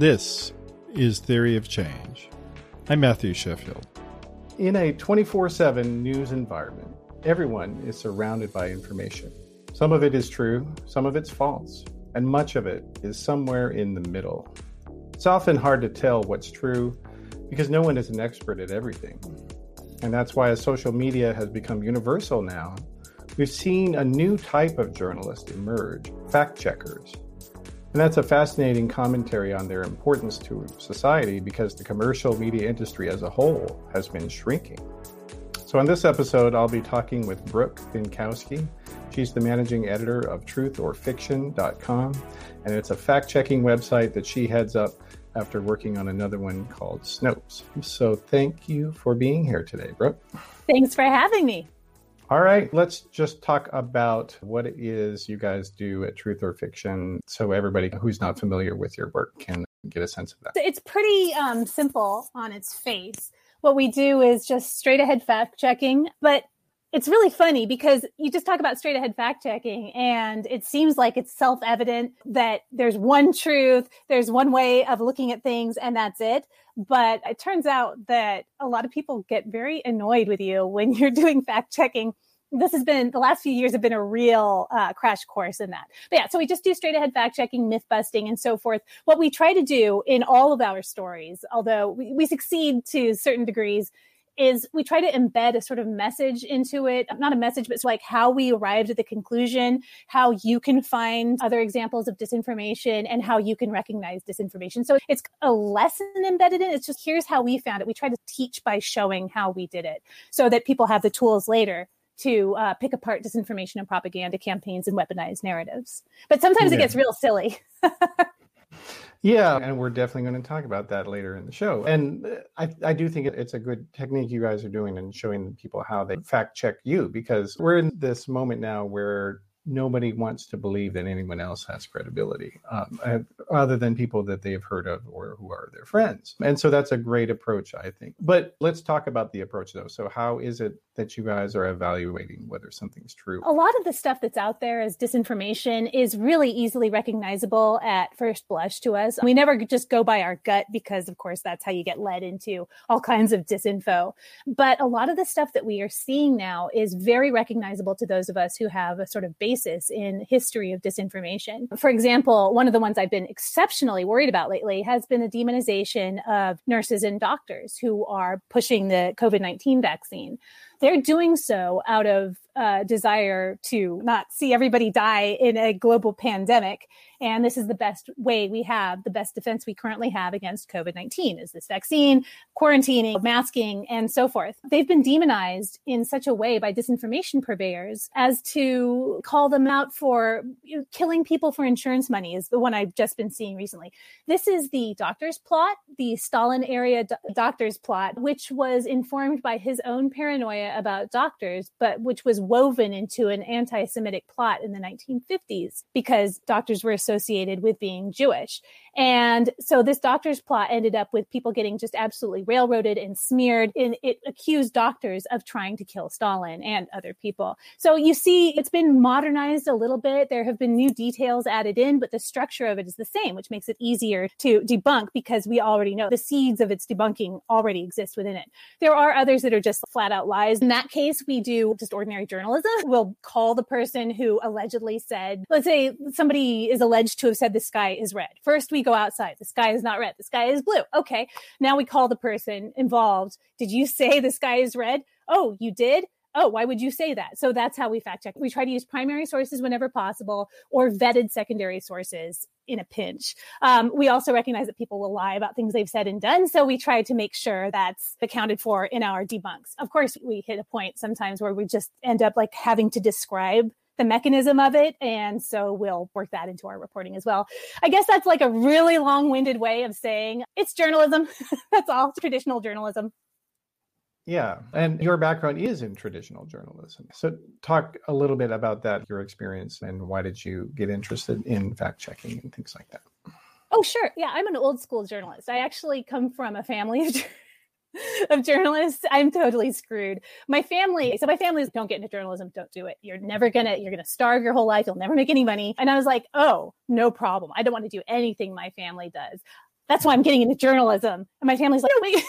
This is Theory of Change. I'm Matthew Sheffield. In a 24 7 news environment, everyone is surrounded by information. Some of it is true, some of it's false, and much of it is somewhere in the middle. It's often hard to tell what's true because no one is an expert at everything. And that's why, as social media has become universal now, we've seen a new type of journalist emerge fact checkers. And that's a fascinating commentary on their importance to society because the commercial media industry as a whole has been shrinking. So, on this episode, I'll be talking with Brooke Binkowski. She's the managing editor of truthorfiction.com, and it's a fact checking website that she heads up after working on another one called Snopes. So, thank you for being here today, Brooke. Thanks for having me. All right, let's just talk about what it is you guys do at Truth or Fiction so everybody who's not familiar with your work can get a sense of that. It's pretty um, simple on its face. What we do is just straight ahead fact checking, but it's really funny because you just talk about straight ahead fact checking and it seems like it's self evident that there's one truth, there's one way of looking at things, and that's it. But it turns out that a lot of people get very annoyed with you when you're doing fact checking. This has been the last few years have been a real uh, crash course in that. But yeah, so we just do straight ahead fact checking, myth busting, and so forth. What we try to do in all of our stories, although we, we succeed to certain degrees, is we try to embed a sort of message into it not a message but it's like how we arrived at the conclusion how you can find other examples of disinformation and how you can recognize disinformation so it's a lesson embedded in it. it's just here's how we found it we try to teach by showing how we did it so that people have the tools later to uh, pick apart disinformation and propaganda campaigns and weaponized narratives but sometimes yeah. it gets real silly Yeah, and we're definitely going to talk about that later in the show. And uh, I, I do think it's a good technique you guys are doing and showing people how they fact check you because we're in this moment now where nobody wants to believe that anyone else has credibility um, uh, other than people that they have heard of or who are their friends. And so that's a great approach, I think. But let's talk about the approach though. So, how is it that you guys are evaluating whether something's true? A lot of the stuff that's out there as disinformation is really easily recognizable at first blush to us. We never just go by our gut because, of course, that's how you get led into all kinds of disinfo. But a lot of the stuff that we are seeing now is very recognizable to those of us who have a sort of basis in history of disinformation. For example, one of the ones I've been exceptionally worried about lately has been the demonization of nurses and doctors who are pushing the COVID 19 vaccine. They're doing so out of uh, desire to not see everybody die in a global pandemic. And this is the best way we have, the best defense we currently have against COVID 19 is this vaccine, quarantining, masking, and so forth. They've been demonized in such a way by disinformation purveyors as to call them out for you know, killing people for insurance money, is the one I've just been seeing recently. This is the doctor's plot, the Stalin area do- doctor's plot, which was informed by his own paranoia about doctors, but which was woven into an anti Semitic plot in the 1950s because doctors were associated with being Jewish. And so this doctor's plot ended up with people getting just absolutely railroaded and smeared. And it accused doctors of trying to kill Stalin and other people. So you see, it's been modernized a little bit. There have been new details added in, but the structure of it is the same, which makes it easier to debunk because we already know the seeds of its debunking already exist within it. There are others that are just flat out lies. In that case, we do just ordinary journalism. We'll call the person who allegedly said, let's say somebody is alleged to have said the sky is red. First, we go outside. The sky is not red. The sky is blue. Okay. Now we call the person involved. Did you say the sky is red? Oh, you did? Oh, why would you say that? So that's how we fact check. We try to use primary sources whenever possible or vetted secondary sources in a pinch. Um, we also recognize that people will lie about things they've said and done. So we try to make sure that's accounted for in our debunks. Of course, we hit a point sometimes where we just end up like having to describe the mechanism of it. And so we'll work that into our reporting as well. I guess that's like a really long winded way of saying it's journalism. that's all traditional journalism. Yeah. And your background is in traditional journalism. So talk a little bit about that, your experience, and why did you get interested in fact checking and things like that? Oh, sure. Yeah, I'm an old school journalist. I actually come from a family of of journalists, I'm totally screwed. My family, so my family is don't get into journalism, don't do it. You're never gonna, you're gonna starve your whole life, you'll never make any money. And I was like, oh, no problem. I don't want to do anything my family does. That's why I'm getting into journalism. And my family's like, wait.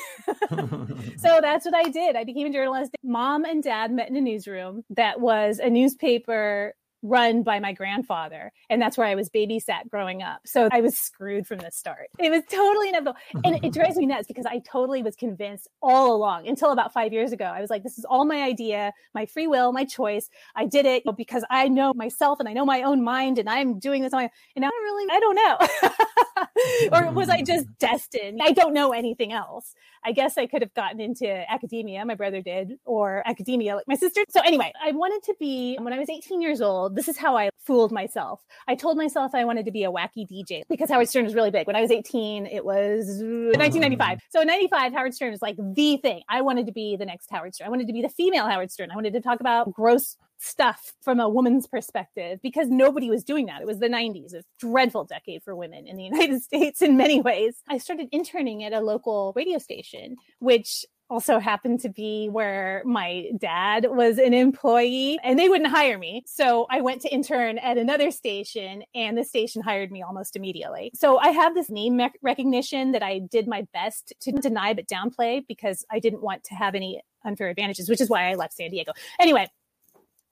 so that's what I did. I became a journalist. Mom and dad met in a newsroom that was a newspaper run by my grandfather. And that's where I was babysat growing up. So I was screwed from the start. It was totally inevitable. And it drives me nuts because I totally was convinced all along until about five years ago. I was like, this is all my idea, my free will, my choice. I did it because I know myself and I know my own mind and I'm doing this on my and I don't really I don't know. or was I just mm. destined? I don't know anything else. I guess I could have gotten into academia, my brother did, or academia like my sister. So anyway, I wanted to be when I was 18 years old this is how I fooled myself. I told myself I wanted to be a wacky DJ because Howard Stern was really big. When I was 18, it was 1995. So in 95, Howard Stern was like the thing. I wanted to be the next Howard Stern. I wanted to be the female Howard Stern. I wanted to talk about gross stuff from a woman's perspective because nobody was doing that. It was the 90s, a dreadful decade for women in the United States in many ways. I started interning at a local radio station, which also happened to be where my dad was an employee and they wouldn't hire me. So I went to intern at another station and the station hired me almost immediately. So I have this name recognition that I did my best to deny but downplay because I didn't want to have any unfair advantages, which is why I left San Diego. Anyway,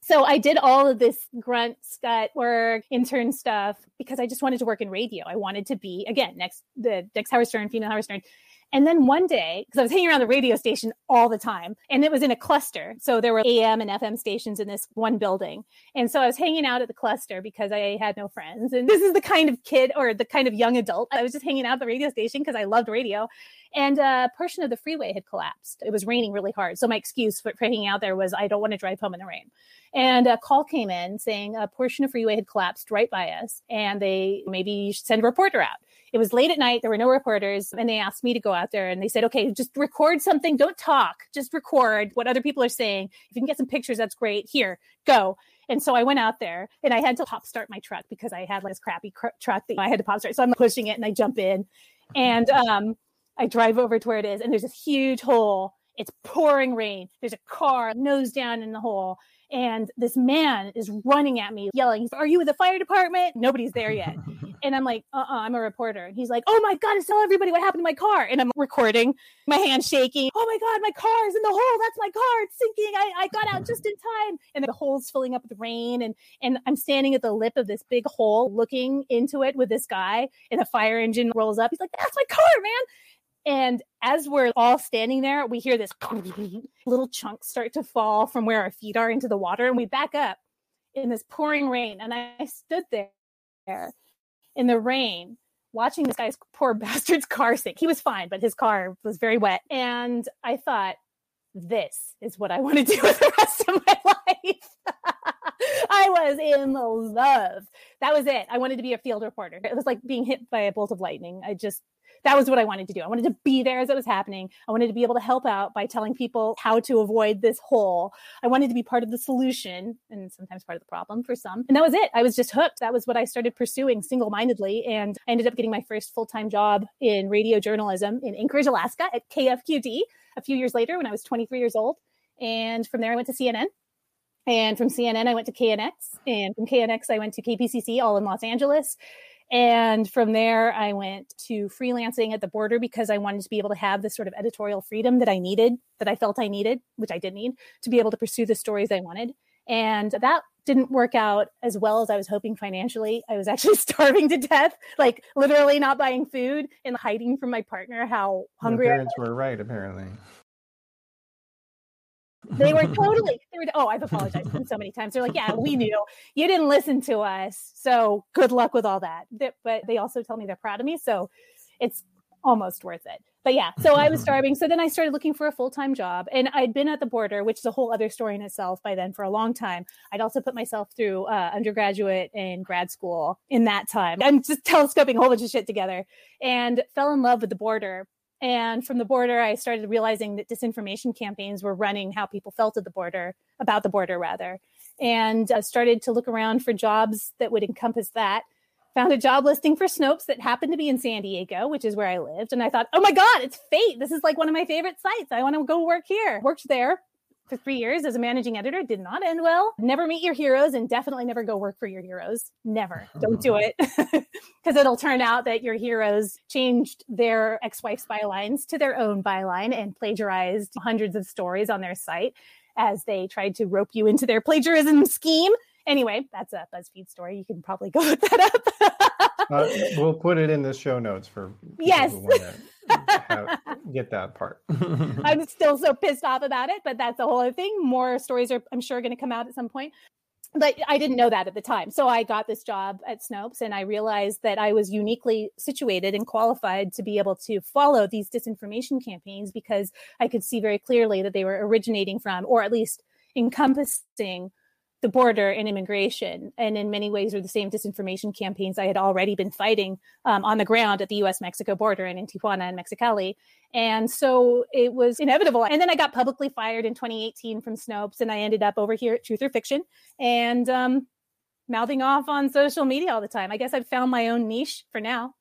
so I did all of this grunt scut work, intern stuff because I just wanted to work in radio. I wanted to be again next the next Howard Stern, female Howard Stern. And then one day, because I was hanging around the radio station all the time, and it was in a cluster. So there were AM and FM stations in this one building. And so I was hanging out at the cluster because I had no friends. And this is the kind of kid or the kind of young adult. I was just hanging out at the radio station because I loved radio. And a portion of the freeway had collapsed. It was raining really hard. So my excuse for, for hanging out there was I don't want to drive home in the rain. And a call came in saying a portion of freeway had collapsed right by us. And they maybe send a reporter out. It was late at night. There were no reporters. And they asked me to go out there and they said, okay, just record something. Don't talk. Just record what other people are saying. If you can get some pictures, that's great. Here, go. And so I went out there and I had to pop start my truck because I had like this crappy cr- truck that I had to pop start. So I'm pushing it and I jump in and um, I drive over to where it is and there's this huge hole. It's pouring rain. There's a car nose down in the hole. And this man is running at me, yelling, Are you with the fire department? Nobody's there yet. and I'm like, uh uh-uh, I'm a reporter. And he's like, Oh my God, tell everybody what happened to my car. And I'm recording, my hand shaking. Oh my God, my car is in the hole. That's my car. It's sinking. I, I got out just in time. And the hole's filling up with rain. And, and I'm standing at the lip of this big hole looking into it with this guy. And a fire engine rolls up. He's like, That's my car, man. And as we're all standing there, we hear this little chunks start to fall from where our feet are into the water. And we back up in this pouring rain. And I stood there in the rain watching this guy's poor bastard's car sink. He was fine, but his car was very wet. And I thought, this is what I want to do with the rest of my life. I was in love. That was it. I wanted to be a field reporter. It was like being hit by a bolt of lightning. I just that was what I wanted to do. I wanted to be there as it was happening. I wanted to be able to help out by telling people how to avoid this hole. I wanted to be part of the solution and sometimes part of the problem for some. And that was it. I was just hooked. That was what I started pursuing single mindedly. And I ended up getting my first full time job in radio journalism in Anchorage, Alaska at KFQD a few years later when I was 23 years old. And from there, I went to CNN. And from CNN, I went to KNX. And from KNX, I went to KPCC, all in Los Angeles. And from there, I went to freelancing at the border because I wanted to be able to have this sort of editorial freedom that I needed, that I felt I needed, which I did need to be able to pursue the stories I wanted. And that didn't work out as well as I was hoping financially. I was actually starving to death, like literally not buying food and hiding from my partner how hungry Your parents were right, apparently. They were totally, they were, oh, I've apologized so many times. They're like, yeah, we knew you didn't listen to us. So good luck with all that. But they also tell me they're proud of me. So it's almost worth it. But yeah, so I was starving. So then I started looking for a full time job. And I'd been at the border, which is a whole other story in itself by then for a long time. I'd also put myself through uh, undergraduate and grad school in that time. I'm just telescoping a whole bunch of shit together and fell in love with the border and from the border, I started realizing that disinformation campaigns were running how people felt at the border, about the border rather, and uh, started to look around for jobs that would encompass that. Found a job listing for Snopes that happened to be in San Diego, which is where I lived. And I thought, oh my God, it's fate. This is like one of my favorite sites. I want to go work here. Worked there for three years as a managing editor did not end well. Never meet your heroes and definitely never go work for your heroes. Never. Don't do it. Because it'll turn out that your heroes changed their ex wife's bylines to their own byline and plagiarized hundreds of stories on their site as they tried to rope you into their plagiarism scheme. Anyway, that's a BuzzFeed story. You can probably go look that up. uh, we'll put it in the show notes for yes. Have, get that part. I'm still so pissed off about it, but that's the whole other thing. More stories are, I'm sure, going to come out at some point. But I didn't know that at the time. So I got this job at Snopes and I realized that I was uniquely situated and qualified to be able to follow these disinformation campaigns because I could see very clearly that they were originating from, or at least encompassing, the border and immigration, and in many ways are the same disinformation campaigns I had already been fighting um, on the ground at the U.S. Mexico border and in Tijuana and Mexicali. And so it was inevitable. And then I got publicly fired in 2018 from Snopes, and I ended up over here at Truth or Fiction and um, mouthing off on social media all the time. I guess I've found my own niche for now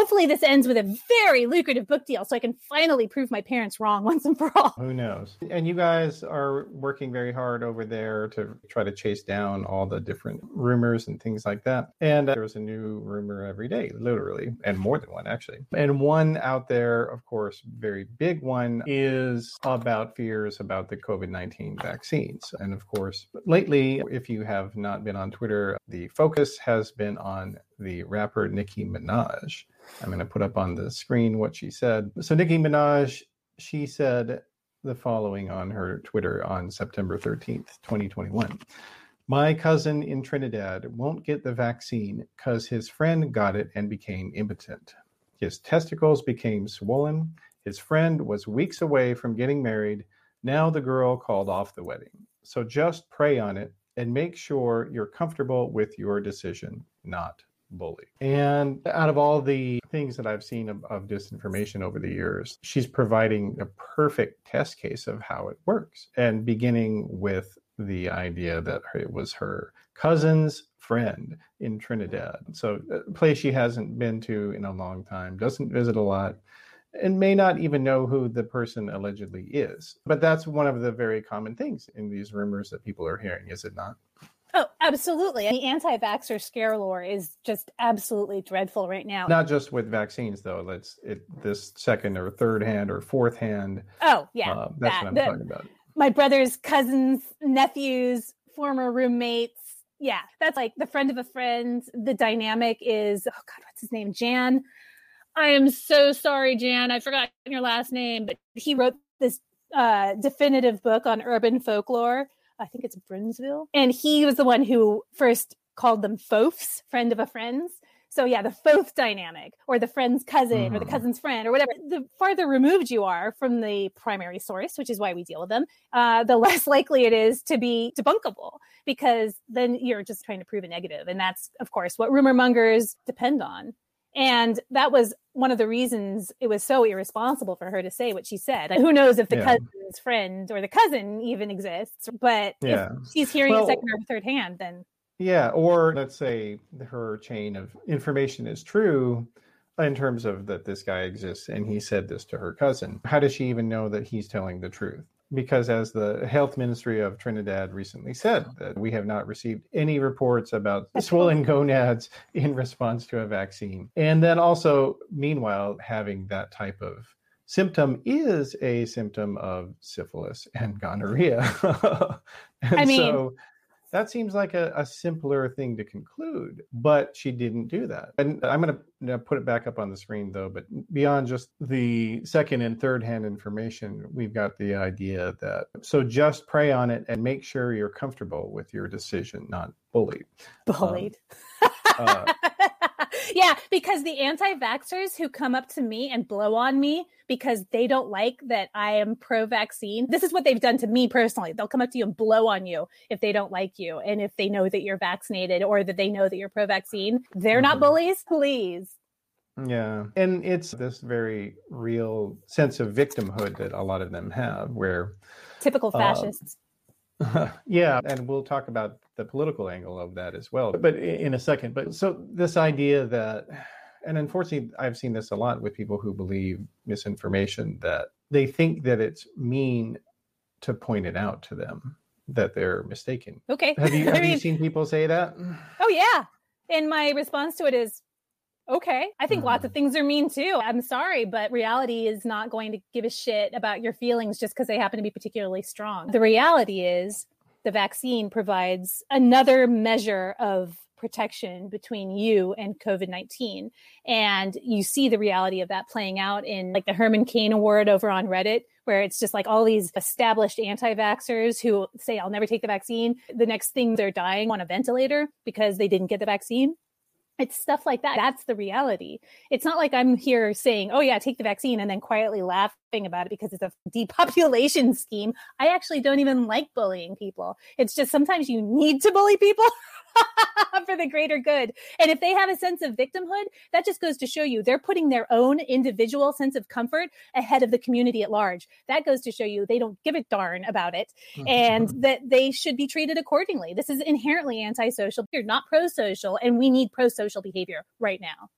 hopefully this ends with a very lucrative book deal so I can finally prove my parents wrong once and for all. Who knows? And you guys are working very hard over there to try to chase down all the different rumors and things like that. And uh, there's a new rumor every day, literally, and more than one actually. And one out there, of course, very big one is about fears about the COVID 19 vaccines. And of course, lately, if you have not been on Twitter, the focus has been on the rapper Nicki Minaj. I'm going to put up on the screen what she said. So, Nicki Minaj, she said the following on her Twitter on September 13th, 2021. My cousin in Trinidad won't get the vaccine because his friend got it and became impotent. His testicles became swollen. His friend was weeks away from getting married. Now the girl called off the wedding. So just pray on it and make sure you're comfortable with your decision, not bully. And out of all the things that I've seen of, of, disinformation over the years, she's providing a perfect test case of how it works. And beginning with the idea that it was her cousin's friend in Trinidad. So, a place she hasn't been to in a long time, doesn't visit a lot, and may not even know who the person allegedly is. But that's one of the very common things in these rumors that people are hearing, is it not? Oh, absolutely. The anti vaxxer scare lore is just absolutely dreadful right now. Not just with vaccines, though. Let's it this second or third hand or fourth hand. Oh, yeah. Uh, that's that, what I'm the, talking about. My brother's cousins, nephews, former roommates. Yeah, that's like the friend of a friend. The dynamic is, oh God, what's his name? Jan. I am so sorry, Jan. I forgot your last name, but he wrote this uh, definitive book on urban folklore I think it's Brunsville. And he was the one who first called them Fofs, friend of a friend's. So yeah, the Fof dynamic or the friend's cousin mm. or the mm-hmm. cousin's friend or whatever. The farther removed you are from the primary source, which is why we deal with them, uh, the less likely it is to be debunkable because then you're just trying to prove a negative. And that's, of course, what rumor mongers depend on. And that was one of the reasons it was so irresponsible for her to say what she said. who knows if the yeah. cousin's friend or the cousin even exists, but yeah. if she's hearing well, it second or third hand, then. Yeah, or let's say her chain of information is true in terms of that this guy exists and he said this to her cousin. How does she even know that he's telling the truth? Because as the health ministry of Trinidad recently said that we have not received any reports about swollen gonads in response to a vaccine. And then also meanwhile having that type of symptom is a symptom of syphilis and gonorrhea. and I mean, so that seems like a, a, simpler thing to conclude, but she didn't do that. And I'm going to put it back up on the screen though, but beyond just the second and third hand information, we've got the idea that so just pray on it and make sure you're comfortable with your decision, not bullied. Bullied. Um, uh, yeah, because the anti vaxxers who come up to me and blow on me because they don't like that I am pro vaccine, this is what they've done to me personally. They'll come up to you and blow on you if they don't like you and if they know that you're vaccinated or that they know that you're pro vaccine. They're mm-hmm. not bullies, please. Yeah. And it's this very real sense of victimhood that a lot of them have, where typical uh, fascists. Yeah, and we'll talk about the political angle of that as well, but in a second. But so this idea that, and unfortunately, I've seen this a lot with people who believe misinformation that they think that it's mean to point it out to them that they're mistaken. Okay. Have you, have I mean, you seen people say that? Oh yeah. And my response to it is okay. I think lots of hmm. things are mean too. I'm sorry, but reality is not going to give a shit about your feelings just because they happen to be particularly strong. The reality is the vaccine provides another measure of protection between you and COVID 19. And you see the reality of that playing out in like the Herman Cain Award over on Reddit, where it's just like all these established anti vaxxers who say, I'll never take the vaccine. The next thing they're dying on a ventilator because they didn't get the vaccine. It's stuff like that. That's the reality. It's not like I'm here saying, oh, yeah, take the vaccine and then quietly laughing about it because it's a depopulation scheme. I actually don't even like bullying people. It's just sometimes you need to bully people for the greater good. And if they have a sense of victimhood, that just goes to show you they're putting their own individual sense of comfort ahead of the community at large. That goes to show you they don't give a darn about it mm-hmm. and that they should be treated accordingly. This is inherently antisocial. You're not pro social, and we need pro social behavior right now.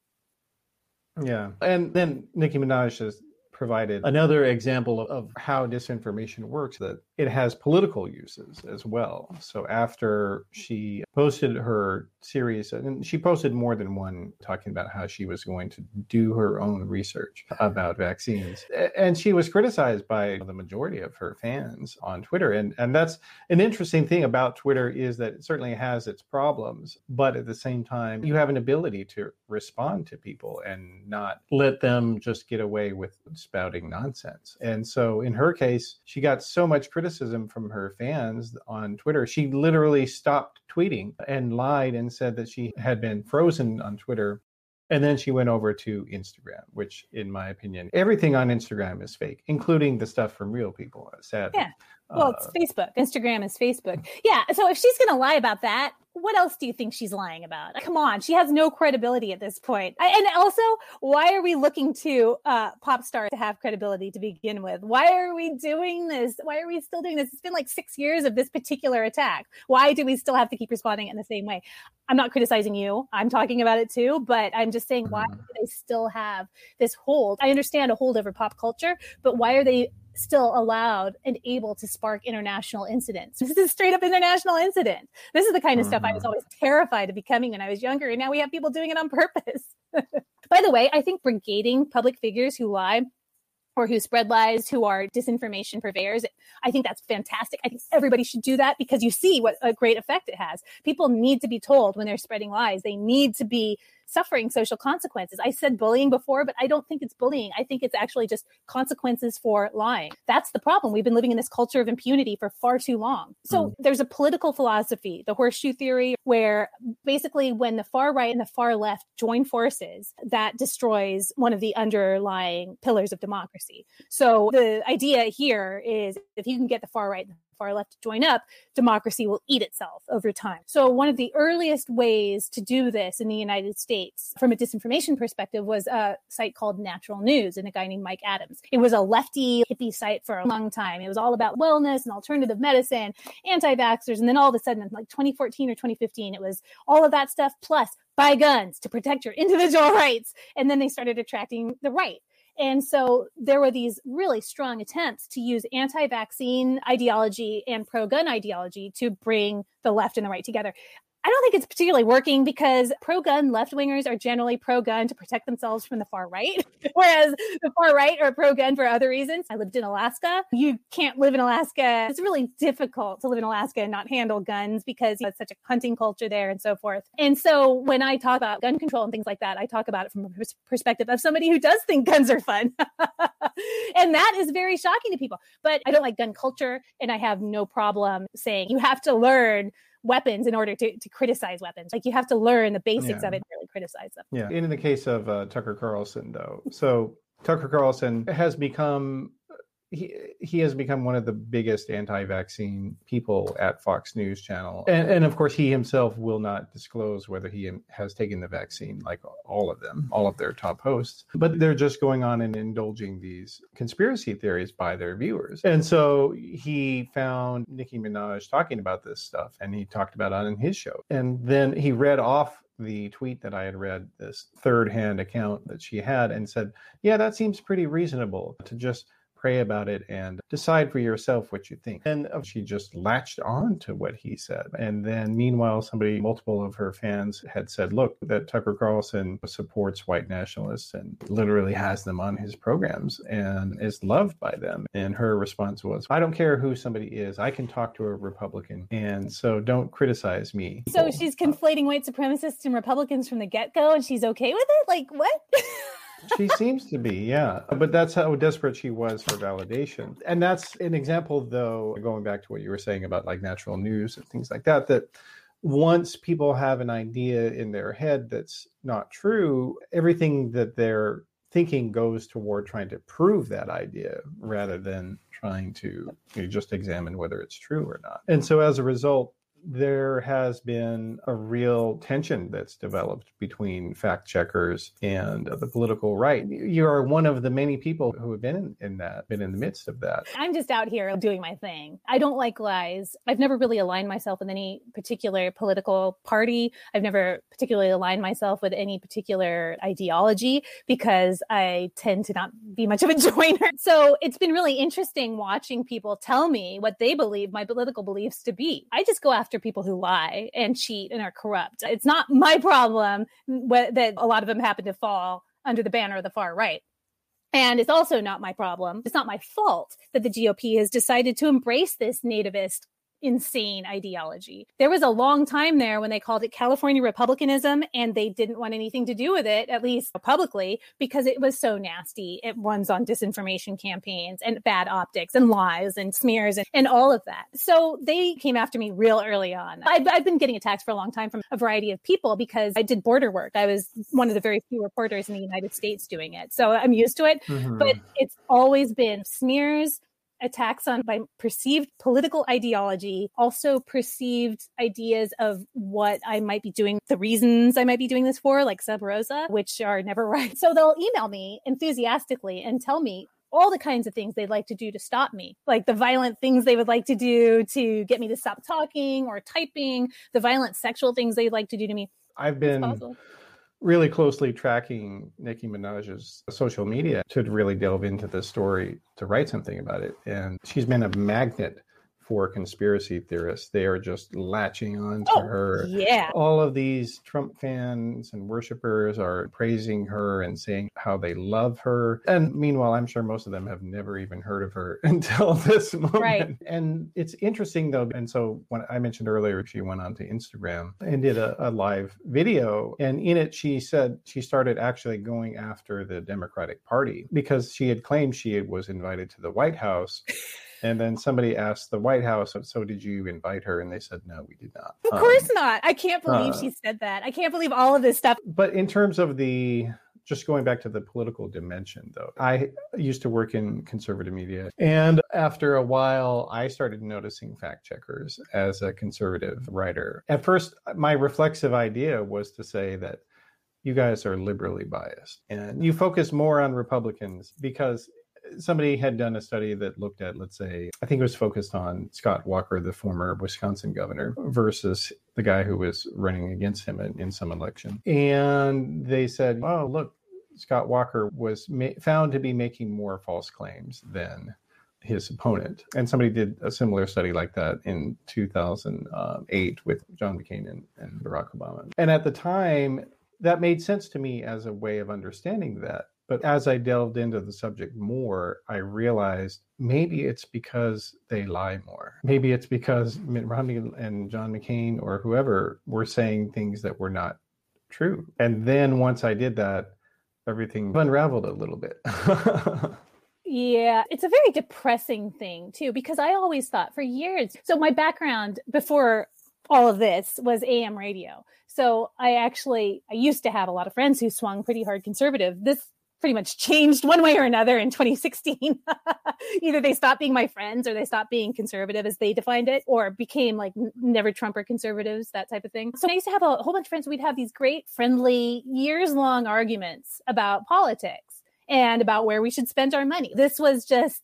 Yeah. And then Nicki Minaj has provided another example of, how disinformation works that it has political uses as well. So after she posted her series, uh, and she posted more than one talking about how she was going to do her own research about vaccines. And she was criticized by the majority of her fans on Twitter. And, and that's an interesting thing about Twitter is that it certainly has its problems, but at the same time, you have an ability to respond to people and not let them just get away with spouting nonsense. And so in her case, she got so much criticism from her fans on Twitter. She literally stopped tweeting and lied and said that she had been frozen on Twitter. And then she went over to Instagram, which, in my opinion, everything on Instagram is fake, including the stuff from real people. Sadly. Yeah. Well, Uh, it's Facebook. Instagram is Facebook. Yeah. So if she's going to lie about that, what else do you think she's lying about? Come on. She has no credibility at this point. I- And also, why are we looking to uh, pop stars to have credibility to begin with? Why are we doing this? Why are we still doing this? It's been like six years of this particular attack. Why do we still have to keep responding in the same way? I'm not criticizing you. I'm talking about it too, but I'm just saying, why Mhm. do they still have this hold? I understand a hold over pop culture, but why are they still allowed and able to spark international incidents. This is a straight up international incident. This is the kind of stuff I was Mhm. always terrified of becoming when I was younger. And now we have people doing it on purpose. By the way, I think brigading public figures who lie or who spread lies, who are disinformation purveyors. I think that's fantastic. I think everybody should do that because you see what a great effect it has. People need to be told when they're spreading lies. They need to be suffering social consequences. I said bullying before, but I don't think it's bullying. I think it's actually just consequences for lying. That's the problem. We've been living in this culture of impunity for far too long. So Mm. there's a political philosophy, the horseshoe theory, where basically when the far right and the far left join forces, that destroys one of the underlying pillars of democracy. So the idea here is if you can get the far right and far left to join up, democracy will eat itself over time. So one of the earliest ways to do this in the United States from a disinformation perspective was a site called Natural News and a guy named Mike Adams. It was a lefty hippie site for a long time. It was all about wellness and alternative medicine, anti-vaxxers. And then all of a sudden, like 2014 or 2015, it was all of that stuff plus buy guns to protect your individual rights. And then they started attracting the right. And so there were these really strong attempts to use anti vaccine ideology and pro gun ideology to bring the left and the right together. I don't think it's particularly working because pro gun left wingers are generally pro gun to protect themselves from the far right, whereas the far right are pro gun for other reasons. I lived in Alaska. You can't live in Alaska. It's really difficult to live in Alaska and not handle guns because it's such a hunting culture there and so forth. And so when I talk about gun control and things like that, I talk about it from a pers- perspective of somebody who does think guns are fun. and that is very shocking to people. But I don't like gun culture and I have no problem saying you have to learn weapons in order to, to criticize weapons. Like you have to learn the basics Yeah. of it and really criticize them. Yeah. And in the case of uh, Tucker Carlson, though, so Tucker Carlson has become he he has become one of the biggest anti-vaccine people at Fox News Channel, and and of course he himself will not disclose whether he has taken the vaccine, like all of them, all of their top hosts. But they're just going on and indulging these conspiracy theories by their viewers, and so he found Nicki Minaj talking about this stuff, and he talked about it on his show, and then he read off the tweet that I had read, this third hand account that she had, and said, Yeah, that seems pretty reasonable to just pray about it and decide for yourself what you think. And uh, she just latched on to what he said. And then, meanwhile, somebody, multiple of her fans had said, look, that Tucker Carlson supports white nationalists and literally has them on his programs and is loved by them. And her response was, I don't care who somebody is, I can talk to a Republican. And so don't criticize me. So she's conflating white supremacists and Republicans from the get go and she's okay with it? Like, what? she seems to be, yeah. But that's how desperate she was for validation. And that's an example, though, going back to what you were saying about like natural news and things like that, that once people have an idea in their head that's not true, everything that they're thinking goes toward trying to prove that idea rather than trying to you know, just examine whether it's true or not. And so as a result, there has been a real tension that's developed between fact checkers and the political right. You are one of the many people who have been in, that, been in the midst of that. I'm just out here doing my thing. I don't like lies. I've never really aligned myself with any particular political party. I've never particularly aligned myself with any particular ideology because I tend to not be much of a joiner. So it's been really interesting watching people tell me what they believe my political beliefs to be. I just go after after people who lie and cheat and are corrupt. It's not my problem that a lot of them happen to fall under the banner of the far right. And it's also not my problem. It's not my fault that the GOP has decided to embrace this nativist insane ideology. There was a long time there when they called it California Republicanism and they didn't want anything to do with it, at least publicly, because it was so nasty. It runs on disinformation campaigns and bad optics and lies and smears and, and all of that. So they came after me real early on. I've, I've been getting attacks for a long time from a variety of people because I did border work. I was one of the very few reporters in the United States doing it. So I'm used to it, mm-hmm. but it's always been smears attacks on by perceived political ideology, also perceived ideas of what I might be doing, the reasons I might be doing this for, like sub rosa, which are never right. So they'll email me enthusiastically and tell me all the kinds of things they'd like to do to stop me, like the violent things they would like to do to get me to stop talking or typing, the violent sexual things they'd like to do to me. I've been really closely tracking Nicki Minaj's social media to really delve into the story to write something about it. And she's been a magnet for conspiracy theorists. They are just latching on to oh, her. Yeah. All of these Trump fans and worshipers are praising her and saying how they love her. And meanwhile, I'm sure most of them have never even heard of her until this moment. Right. And it's interesting though. And so when I mentioned earlier, she went onto Instagram and did a, a live video. And in it, she said she started actually going after the Democratic Party because she had claimed she was invited to the White House. And then somebody asked the White House, so did you invite her? And they said, no, we did not. Of um, course not. I can't believe uh, she said that. I can't believe all of this stuff. But in terms of the, just going back to the political dimension, though, I used to work in conservative media. And after a while, I started noticing fact checkers as a conservative writer. At first, my reflexive idea was to say that you guys are liberally biased and you focus more on Republicans because somebody had done a study that looked at, let's say, I think it was focused on Scott Walker, the former Wisconsin governor, versus the guy who was running against him in, in some election. And they said, oh, look, Scott Walker was ma- found to be making more false claims than his opponent. And somebody did a similar study like that in 2008 with John McCain and, and Barack Obama. And at the time, that made sense to me as a way of understanding that but as I delved into the subject more, I realized maybe it's because they lie more. Maybe it's because mm-hmm. Mitt Romney and John McCain or whoever were saying things that were not true. And then once I did that, everything unraveled a little bit. Yeah, it's a very depressing thing too, because I always thought for years. So, my background before all of this was AM radio. So, I actually, I used to have a lot of friends who swung pretty hard conservative. This pretty much changed one way or another in 2016. Either they stopped being my friends or they stopped being conservative as they defined it or became like never Trumper conservatives, that type of thing. So I used to have a whole bunch of friends. We'd have these great, friendly, years long arguments about politics and about where we should spend our money. This was just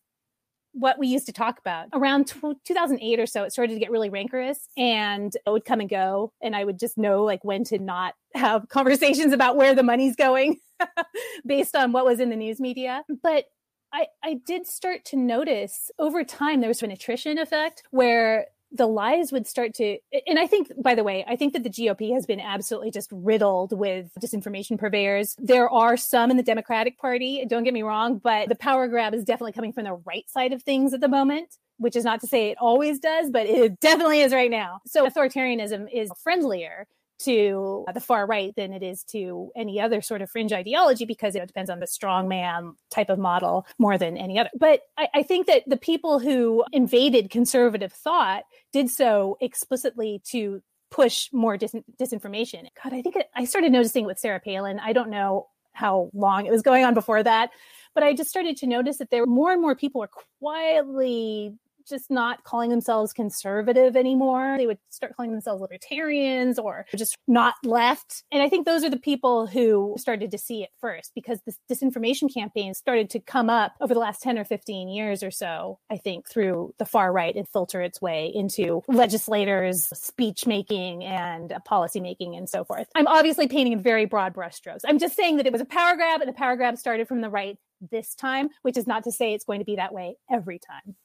what we used to talk about around t- 2008 or so it started to get really rancorous and it would come and go and i would just know like when to not have conversations about where the money's going based on what was in the news media. But I, I did start to notice over time there was an attrition effect where the lies would start to and i think by the way i think that the gop has been absolutely just riddled with disinformation purveyors. There are some in the democratic party don't get me wrong but the power grab is definitely coming from the right side of things at the moment which is not to say it always does but it definitely is right now. So authoritarianism is friendlier to the far right than it is to any other sort of fringe ideology because it depends on the strongman type of model more than any other. But I, I, think that the people who invaded conservative thought did so explicitly to push more dis- disinformation. God, I think it, I started noticing it with Sarah Palin. I don't know how long it was going on before that, but I just started to notice that there were more and more people were quietly just not calling themselves conservative anymore. They would start calling themselves libertarians or just not left. And I think those are the people who started to see it first because this disinformation campaign started to come up over the last 10 or 15 years or so, I think, through the far right and filter its way into legislators, speech making, and uh, policy making, and so forth. I'm obviously painting in very broad brushstrokes. I'm just saying that it was a power grab, and the power grab started from the right this time, which is not to say it's going to be that way every time.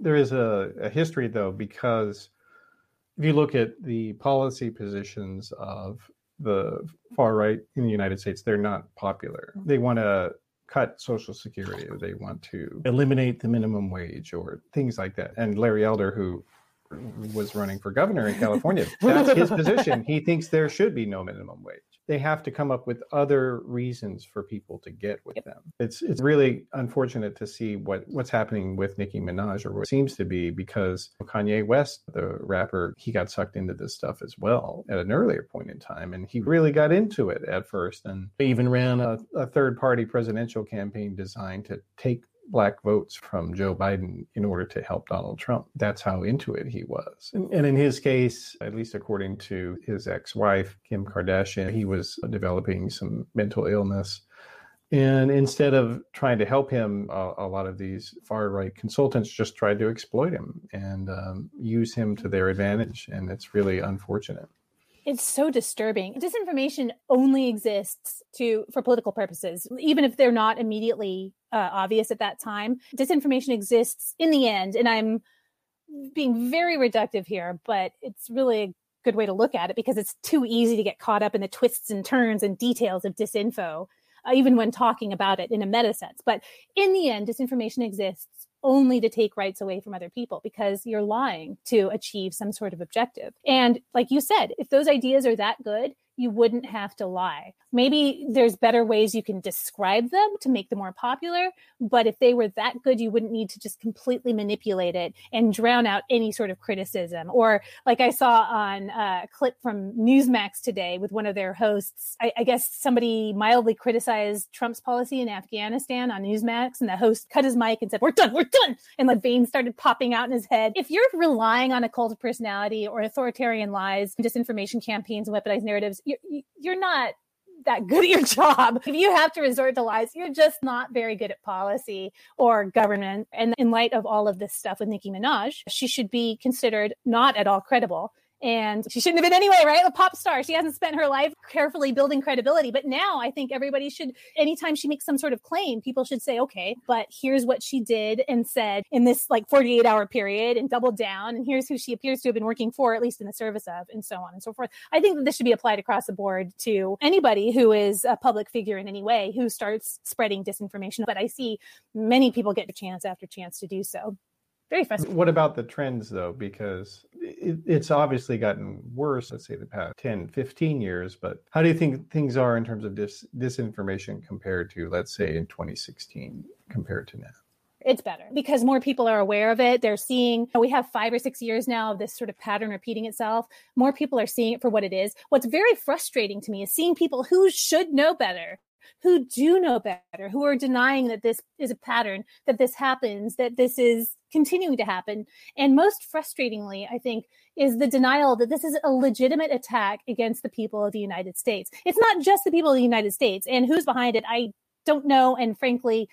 There is a, a history, though, because if you look at the policy positions of the far right in the United States, they're not popular. They want to cut Social Security, or they want to eliminate the minimum wage, or things like that. And Larry Elder, who was running for governor in California, that's his position. He thinks there should be no minimum wage they have to come up with other reasons for people to get with them. It's it's really unfortunate to see what what's happening with Nicki Minaj or what seems to be because Kanye West, the rapper, he got sucked into this stuff as well at an earlier point in time, and he really got into it at first, and even ran a, a third party presidential campaign designed to take black votes from Joe Biden in order to help Donald Trump. That's how into it he was. And, and in his case, at least according to his ex wife, Kim Kardashian, he was developing some mental illness. And instead of trying to help him, a lot of these far right consultants just tried to exploit him and um, use him to their advantage. And it's really unfortunate it's so disturbing disinformation only exists to for political purposes even if they're not immediately uh, obvious at that time. Disinformation exists in the end, and I'm being very reductive here, but it's really a good way to look at it because it's too easy to get caught up in the twists and turns and details of disinfo, uh, even when talking about it in a meta sense. But in the end, disinformation exists only to take rights away from other people because you're lying to achieve some sort of objective. And like you said, if those ideas are that good, you wouldn't have to lie. Maybe there's better ways you can describe them to make them more popular, but if they were that good, you wouldn't need to just completely manipulate it and drown out any sort of criticism. Or like I saw on a clip from Newsmax today with one of their hosts, I, I guess somebody mildly criticized Trump's policy in Afghanistan on Newsmax, and the host cut his mic and said, "We're done, we're done," and like veins started popping out in his head. If you're relying on a cult of personality or authoritarian lies, disinformation campaigns, and weaponized narratives you're, you're not that good at your job. If you have to resort to lies, you're just not very good at policy or government. And in light of all of this stuff with Nicki Minaj, she should be considered not at all credible and she shouldn't have been anyway, right? A pop star. She hasn't spent her life carefully building credibility. But now I think everybody should, anytime she makes some sort of claim, people should say, okay, but here's what she did and said in this like 48 hour period and double down. And here's who she appears to have been working for, at least in the service of, and so on and so forth. I think that this should be applied across the board to anybody who is a public figure in any way who starts spreading disinformation. But I see many people get chance after chance to do so very frustrating. What about the trends though? Because it, it's obviously gotten worse, let's say the past 10, 15 years, but how do you think things are in terms of dis, disinformation compared to, let's say, in 2016 compared to now? it's better because more people are aware of it. They're seeing, we have five or six years now of this sort of pattern repeating itself. More people are seeing it for what it is. What's very frustrating to me is seeing people who should know better who do know better, who are denying that this is a pattern, that this happens, that this is continuing to happen. And most frustratingly, I think, is the denial that this is a legitimate attack against the people of the United States. It's not just the people of the United States, and who's behind it, I don't know. And frankly,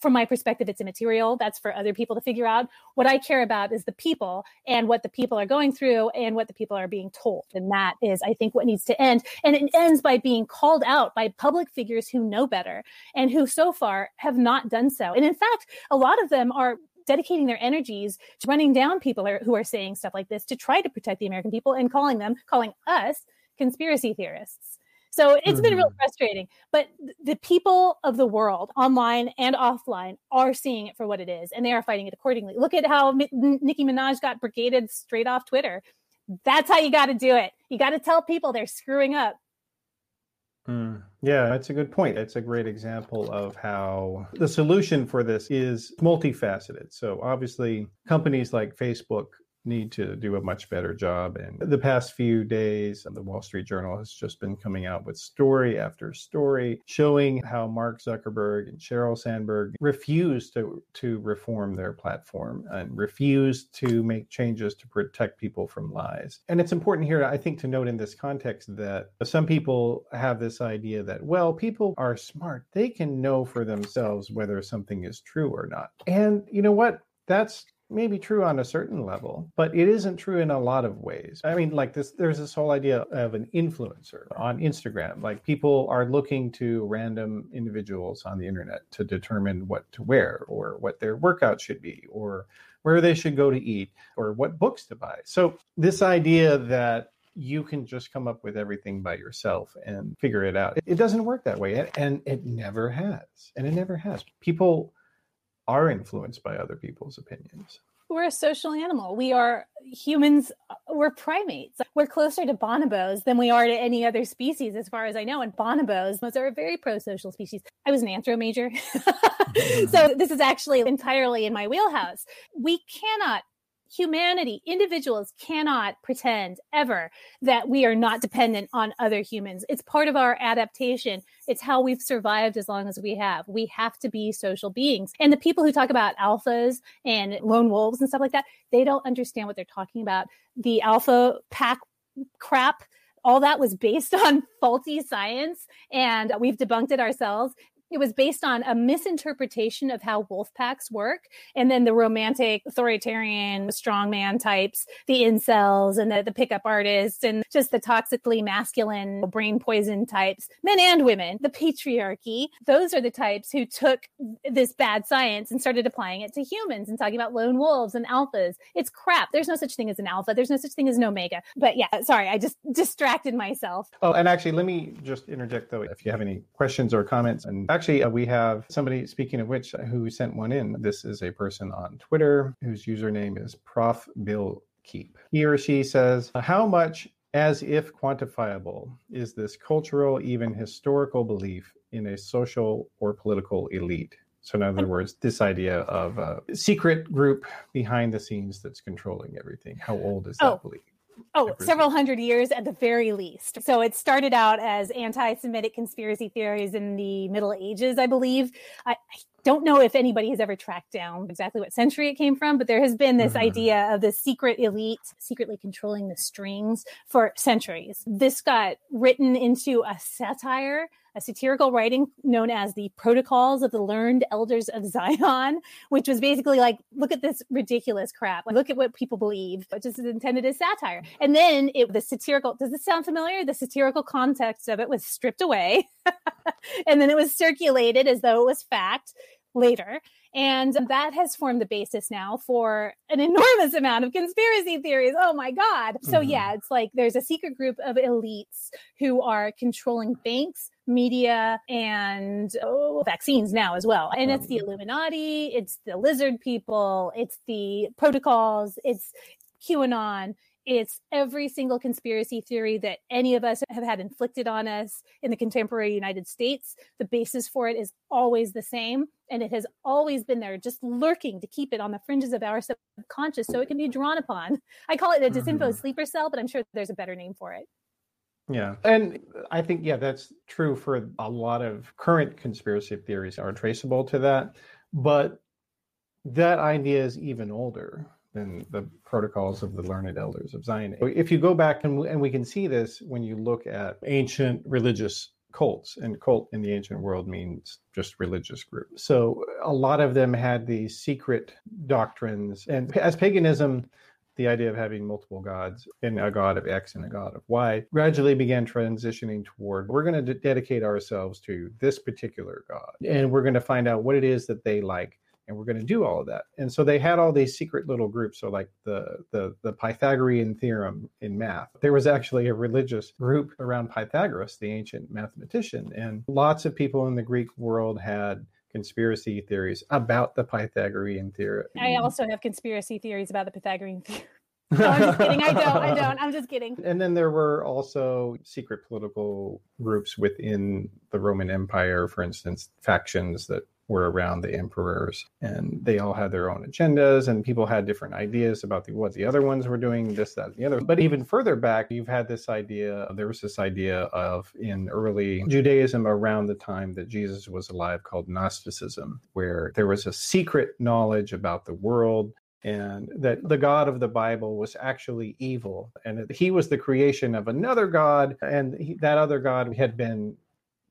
from my perspective, it's immaterial. That's for other people to figure out. What I care about is the people and what the people are going through and what the people are being told. And that is, I think, what needs to end. And it ends by being called out by public figures who know better and who so far have not done so. And in fact, a lot of them are dedicating their energies to running down people who are saying stuff like this to try to protect the American people and calling them, calling us conspiracy theorists. So it's mm-hmm. been really mm-hmm. frustrating. But the people of the world, online and offline, are seeing it for what it is, and they are fighting it accordingly. Look at how M- Nicki Minaj got brigaded straight off Twitter. That's how you got to do it. You got to tell people they're screwing up. Mm. Yeah, that's a good point. It's a great example of how the solution for this is multifaceted. So, obviously, companies like Facebook need to do a much better job. And the past few days, the Wall Street Journal has just been coming out with story after story showing how Mark Zuckerberg and Sheryl Sandberg refuse to, to reform their platform and refuse to make changes to protect people from lies. And it's important here, I think, to note in this context that some people have this idea that, well, people are smart. They can know for themselves whether something is true or not. And you know what? That's may be true on a certain level, but it isn't true in a lot of ways. I mean, like this, there's this whole idea of an influencer on Instagram. Like people are looking to random individuals on the internet to determine what to wear or what their workout should be or where they should go to eat or what books to buy. So this idea that you can just come up with everything by yourself and figure it out. It, doesn't work that way. And it never has. And it never has. People are influenced by other people's opinions. We're a social animal. We are humans, uh, we're primates. We're closer to bonobos than we are to any other species, as far as I know. And bonobos most are a very pro social species. I was an anthro major. so this is actually entirely in my wheelhouse. We cannot humanity, individuals cannot pretend ever that we are not dependent on other humans. It's part of our adaptation. It's how we've survived as long as we have. We have to be social beings. And the people who talk about alphas and lone wolves and stuff like that, they don't understand what they're talking about. The alpha pack crap all that was based on faulty science and we've debunked it ourselves it was based on a misinterpretation of how wolf packs work. And then the romantic, authoritarian, strongman types, the incels and the, the pickup artists, and just the toxically masculine, brain poison types, men and women, the patriarchy. Those are the types who took this bad science and started applying it to humans and talking about lone wolves and alphas. It's crap. There's no such thing as an alpha. There's no such thing as an omega. But yeah, sorry, I just distracted myself. Oh, and actually, let me just interject though, if you have any questions or comments. And actually, actually, uh, we have somebody, speaking of which, who sent one in. This is a person on Twitter whose username is Prof. Bill Keep. He or she says, How much as if quantifiable is this cultural, even historical belief in a social or political elite? So, in other words, this idea of a secret group behind the scenes that's controlling everything. How old is that oh, belief? Oh, several hundred years at the very least. So it started out as anti Semitic conspiracy theories in the Middle Ages, I believe. I, I, don't know if anybody has ever tracked down exactly what century it came from, but there has been this mm-hmm. idea of the secret elite secretly controlling the strings for centuries. This got written into a satire a satirical writing known as the Protocols of the Learned Elders of Zion, which was basically like, look at this ridiculous crap. Like, look at what people believe, which is intended as satire. And then it, the satirical, does this sound familiar? The satirical context of it was stripped away. and then it was circulated as though it was fact later. And that has formed the basis now for an enormous amount of conspiracy theories. Oh my God. So, mm-hmm. yeah, it's like there's a secret group of elites who are controlling banks, media, and oh, vaccines now as well. And it's the Illuminati, it's the lizard people, it's the protocols, it's QAnon it's every single conspiracy theory that any of us have had inflicted on us in the contemporary United States. The basis for it is always the same. And it has always been there, just lurking to keep it on the fringes of our subconscious so it can be drawn upon. I call it a disinfo mm-hmm. sleeper cell, but I'm sure there's a better name for it. Yeah. And I think, yeah, that's true for a lot of current conspiracy theories are traceable to that. But that idea is even older than the protocols of the learned elders of Zion. If you go back and, and we can see this when you look at ancient religious cults, and cult in the ancient world means just religious group. So a lot of them had these secret doctrines, and as paganism the idea of having multiple gods and a god of X and a god of Y gradually began transitioning toward we're going to dedicate ourselves to this particular god and we're going to find out what it is that they like and we're going to do all of that. And so they had all these secret little groups. So like the the the Pythagorean theorem in math. There was actually a religious group around Pythagoras, the ancient mathematician, and lots of people in the Greek world had conspiracy theories about the Pythagorean theory. I also have conspiracy theories about the Pythagorean theory. No, I'm just kidding. I don't. I don't. I'm just kidding. And then there were also secret political groups within the Roman Empire, for instance, factions that were around the emperors and they all had their own agendas and people had different ideas about the, what the other ones were doing this that and the other. But even further back you've had this idea there was this idea of in early judaism around the time that jesus was alive called gnosticism where there was a secret knowledge about the world and that the God of the Bible was actually evil, and he was the creation of another God, and he, that other God had been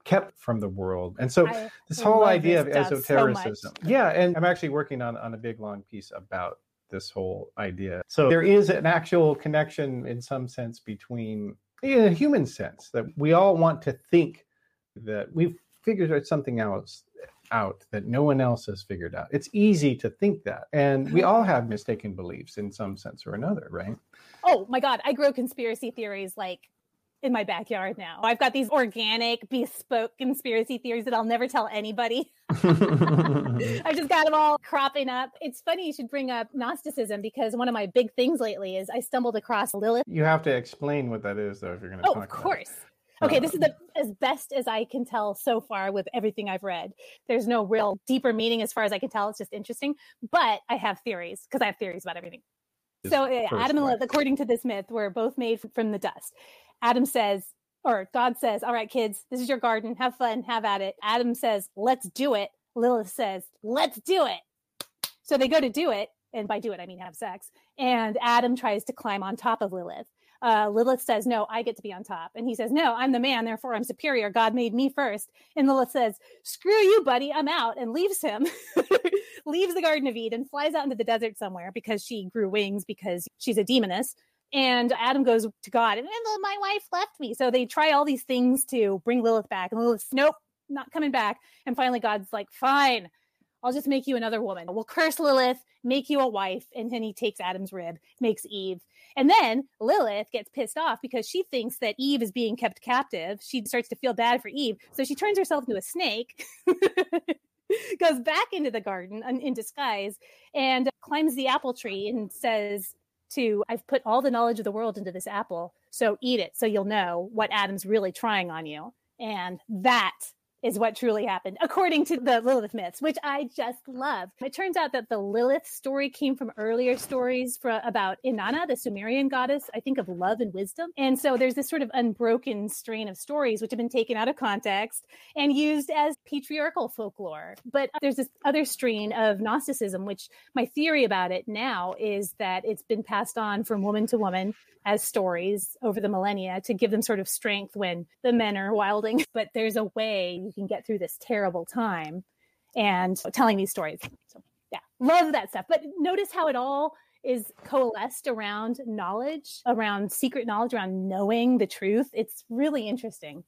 kept from the world. And so I this whole idea this of stuff so esotericism. yeah, and I'm actually working on on a big long piece about this whole idea. So there is an actual connection in some sense between in a human sense that we all want to think that we've figured out something else out that no one else has figured out. It's easy to think that. And we all have mistaken beliefs in some sense or another, right? Oh my God. I grow conspiracy theories like in my backyard now. I've got these organic, bespoke conspiracy theories that I'll never tell anybody. I just got them all cropping up. It's funny you should bring up Gnosticism because one of my big things lately is I stumbled across Lilith. you have to explain what that is though if you're going to Oh, talk of about it. course. Okay, this is the as best as I can tell so far with everything I've read. There's no real deeper meaning as far as I can tell. It's just interesting, but I have theories because I have theories about everything. Just So uh, Adam and. Lilith, according to this myth, were both made from the dust. Adam says, or God says, "All right, kids, this is your garden. Have fun. Have at it." Adam says, "Let's do it." Lilith says, "Let's do it." So they go to do it, and by do it I mean have sex. And Adam tries to climb on top of Lilith. Uh, Lilith says, "No, I get to be on top," and he says, "No, I'm the man, therefore I'm superior. God made me first. And Lilith says, "Screw you, buddy, I'm out," and leaves him. leaves the Garden of Eden, flies out into the desert somewhere because she grew wings because she's a demoness. And Adam goes to God, and "And my wife left me. So they try all these things to bring Lilith back. And Lilith's, nope, not coming back. And finally, God's like, fine, I'll just make you another woman. We'll curse Lilith, make you a wife. And then he takes Adam's rib, makes Eve. And then Lilith gets pissed off because she thinks that Eve is being kept captive. She starts to feel bad for Eve. So she turns herself into a snake, goes back into the garden in disguise, and climbs the apple tree and says, to I've put all the knowledge of the world into this apple, so eat it so you'll know what Adam's really trying on you. And that is what truly happened, according to the Lilith myths, which I just love. It turns out that the Lilith story came from earlier stories for, about Inanna, the Sumerian goddess, I think of love and wisdom. And so there's this sort of unbroken strain of stories which have been taken out of context and used as patriarchal folklore. But there's this other strain of Gnosticism, which my theory about it now is that it's been passed on from woman to woman as stories over the millennia to give them sort of strength when the men are wilding. But there's a way can get through this terrible time and telling these stories. So, yeah, love that stuff. But notice how it all is coalesced around knowledge, around secret knowledge, around knowing the truth. It's really interesting.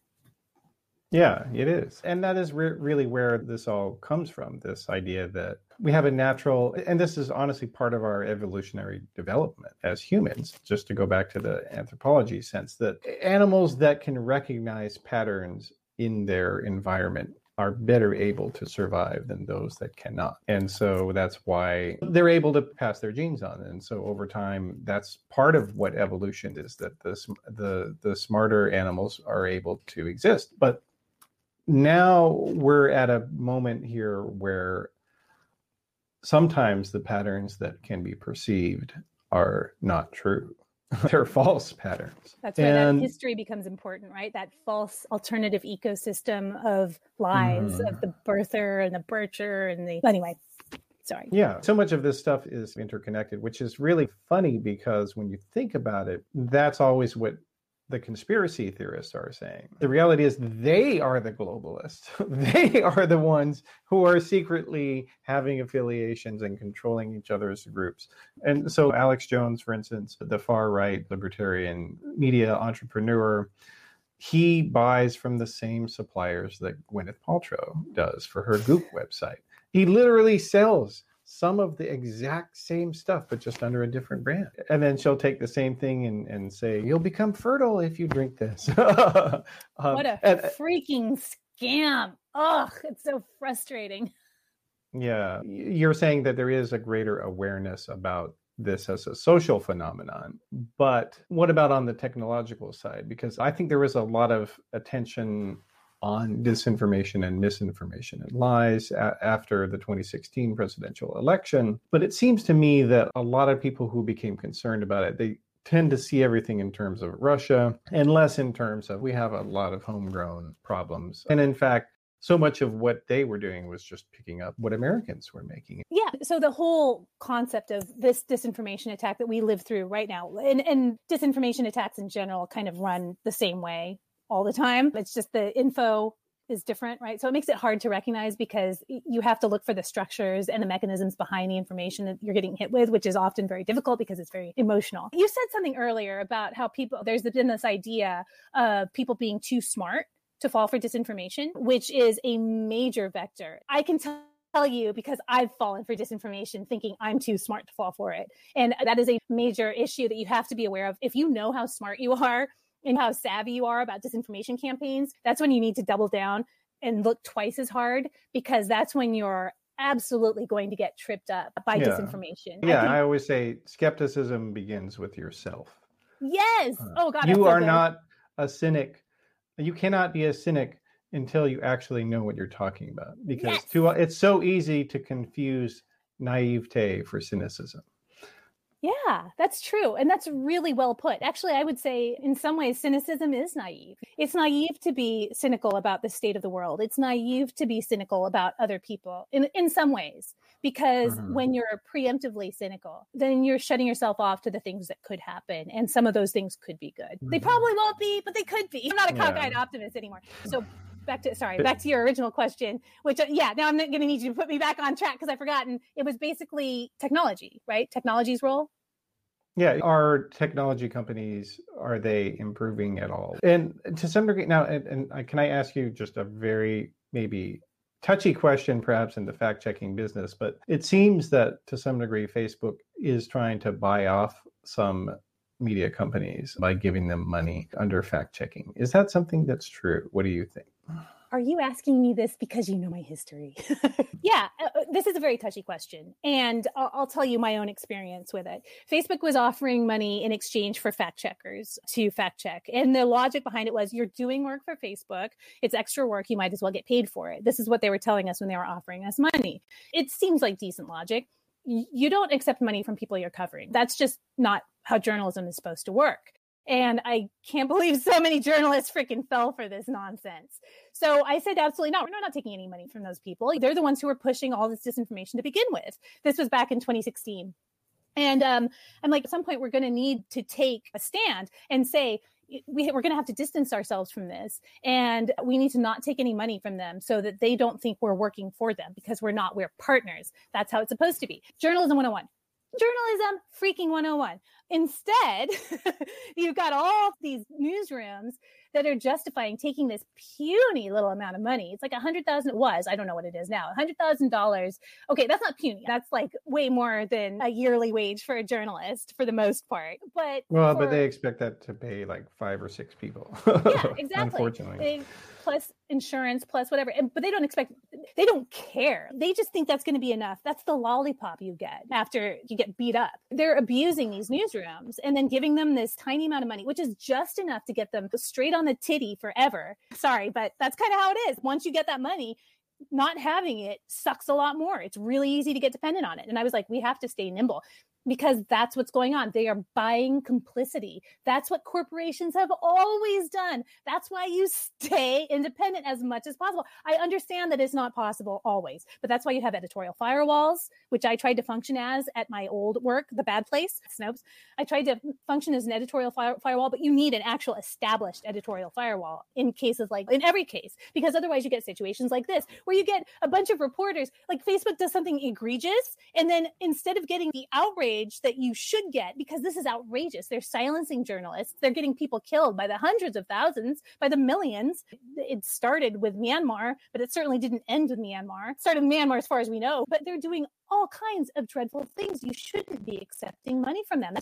Yeah, it is. And that is re- really where this all comes from this idea that we have a natural, and this is honestly part of our evolutionary development as humans, just to go back to the anthropology sense, that animals that can recognize patterns in their environment are better able to survive than those that cannot. And so that's why they're able to pass their genes on. And so over time, that's part of what evolution is that the, the, the smarter animals are able to exist. But now we're at a moment here where sometimes the patterns that can be perceived are not true. They're false patterns. That's where And- that history becomes important, right? That false alternative ecosystem of lies Mhm. of the birther and the bircher and the anyway. Sorry. Yeah, so much of this stuff is interconnected, which is really funny because when you think about it, that's always what the conspiracy theorists are saying. The reality is they are the globalists. they are the ones who are secretly having affiliations and controlling each other's groups. And so Alex Jones, for instance, the far right libertarian media entrepreneur, he buys from the same suppliers that Gwyneth Paltrow does for her Goop website. He literally sells some of the exact same stuff, but just under a different brand. And then she'll take the same thing and, and say, You'll become fertile if you drink this. um, what a and, uh, freaking scam. Ugh, it's so frustrating. Yeah. You're saying that there is a greater awareness about this as a social phenomenon. But what about on the technological side? Because I think there was a lot of attention on disinformation and misinformation and lies a- after the 2016 presidential election. But it seems to me that a lot of people who became concerned about it, they tend to see everything in terms of Russia and less in terms of we have a lot of homegrown problems. And in fact, so much of what they were doing was just picking up what Americans were making. Yeah. So the whole concept of this disinformation attack that we live through right now, and, and disinformation attacks in general kind of run the same way all the time. It's just the info is different, right? So it makes it hard to recognize because you have to look for the structures and the mechanisms behind the information that you're getting hit with, which is often very difficult because it's very emotional. You said something earlier about how people, there's been this idea of people being too smart to fall for disinformation, which is a major vector. I can tell tell you because I've fallen for disinformation thinking I'm too smart to fall for it. And that is a major issue that you have to be aware of. If you know how smart you are, and how savvy you are about disinformation campaigns, that's when you need to double down and look twice as hard because that's when you're absolutely going to get tripped up by yeah. disinformation. Yeah, I, think, I, always say skepticism begins with yourself. Yes. Uh, oh God. You are so not a cynic. You cannot be a cynic until you actually know what you're talking about because yes. too, it's so easy to confuse naivete for cynicism. Yeah, that's true. And that's really well put. Actually, I would say in some ways, cynicism is naive. It's naive to be cynical about the state of the world. It's naive to be cynical about other people in, in some ways, because mm-hmm. when you're preemptively cynical, then you're shutting yourself off to the things that could happen. And some of those things could be good. Mm-hmm. They probably won't be, but they could be. I'm not a cockeyed yeah. optimist anymore. So back to sorry back to your original question which uh, yeah now i'm going to need you to put me back on track because i've forgotten. It was basically technology right? Technology's role? Yeah are technology companies are they improving at all? And to some degree now and, and can i ask you just a very maybe touchy question perhaps in the fact checking business but it seems that to some degree facebook is trying to buy off some media companies by giving them money under fact checking is that something that's true? What do you think are you asking me this because you know my history? yeah, uh, uh, this is a very touchy question. And I'll, I'll, tell you my own experience with it. Facebook was offering money in exchange for fact checkers to fact check. And the logic behind it was you're doing work for Facebook, it's extra work, you might as well get paid for it. This is what they were telling us when they were offering us money. It seems like decent logic. You don't accept money from people you're covering. That's just not how journalism is supposed to work. And I can't believe so many journalists freaking fell for this nonsense. So I said, absolutely not. We're not taking any money from those people. They're the ones who were pushing all this disinformation to begin with. This was back in 2016. And um, I'm like, at some point, we're going to need to take a stand and say, we, we're going to have to distance ourselves from this and we need to not take any money from them so that they don't think we're working for them because we're not we're partners that's how it's supposed to be journalism 101 journalism freaking 101 instead you've got all these newsrooms that are justifying taking this puny little amount of money. It's like a hundred thousand. It was. I don't know what it is now. A hundred thousand dollars. Okay, that's not puny. That's like way more than a yearly wage for a journalist for the most part. But well, for, but they expect that to pay like five or six people. yeah, exactly. Unfortunately. They, plus insurance plus whatever and, but they don't expect they don't care. They just think that's going to be enough. That's the lollipop you get after you get beat up. They're abusing these newsrooms and then giving them this tiny amount of money which is just enough to get them straight on the titty forever. Sorry but that's kind of how it is. Once you get that money not having it sucks a lot more. It's really easy to get dependent on it. And i was like we have to stay nimble because that's what's going on. They are buying complicity. That's what corporations have always done. That's why you stay independent as much as possible. I understand that it's not possible always, but that's why you have editorial firewalls, which I tried to function as at my old work, The Bad Place, Snopes. I tried to function as an editorial fire- firewall, but you need an actual established editorial firewall in cases like in every case, because otherwise you get situations like this where you get a bunch of reporters, like Facebook does something egregious, and then instead of getting the outrage outrage that you should get because this is outrageous. They're silencing journalists. They're getting people killed by the hundreds of thousands, by the millions. It started with Myanmar, but it certainly didn't end with Myanmar. It started Myanmar as far as we know, but they're doing all kinds of dreadful things. You shouldn't be accepting money from them.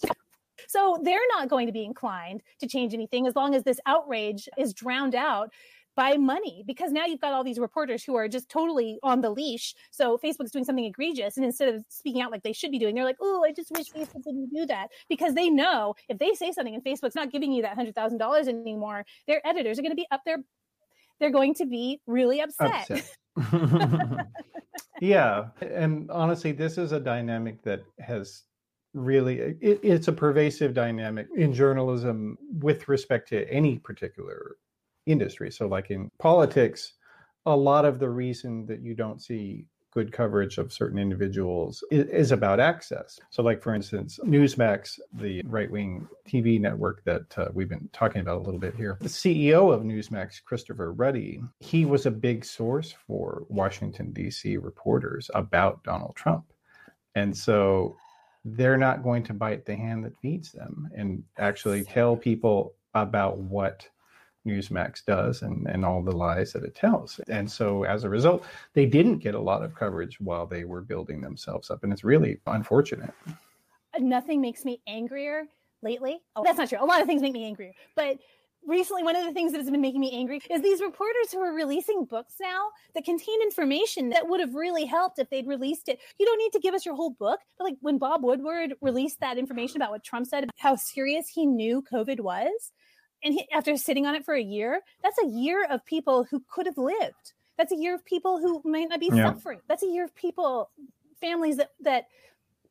So they're not going to be inclined to change anything as long as this outrage is drowned out by money because now you've got all these reporters who are just totally on the leash. So Facebook's doing something egregious, and instead of speaking out like they should be doing, they're like, "Oh, I just wish Facebook didn't do that," because they know if they say something and Facebook's not giving you that hundred thousand dollars anymore, their editors are going to be up there. They're going to be really upset. upset. yeah, and honestly, this is a dynamic that has really it, it's a pervasive dynamic in journalism with respect to any particular industry. So, like in politics, a lot of the reason that you don't see good coverage of certain individuals is, about access. So, like for instance, Newsmax, the right wing TV network that uh, we've been talking about a little bit here, the CEO of Newsmax, Christopher Ruddy, he was a big source for Washington, D.C. reporters about Donald Trump. And so they're not going to bite the hand that feeds them and actually tell people about what Newsmax does and, and all the lies that it tells. And so as a result, they didn't get a lot of coverage while they were building themselves up. And it's really unfortunate. Nothing makes me angrier lately. Oh, that's not true. A lot of things make me angrier. But recently one of the things that has been making me angry is these reporters who are releasing books now that contain information that would have really helped if they'd released it you don't need to give us your whole book but like when bob woodward released that information about what trump said how serious he knew covid was and he, after sitting on it for a year, that's a year of people who could have lived. That's a year of people who might not be yeah. suffering. That's a year of people, families that that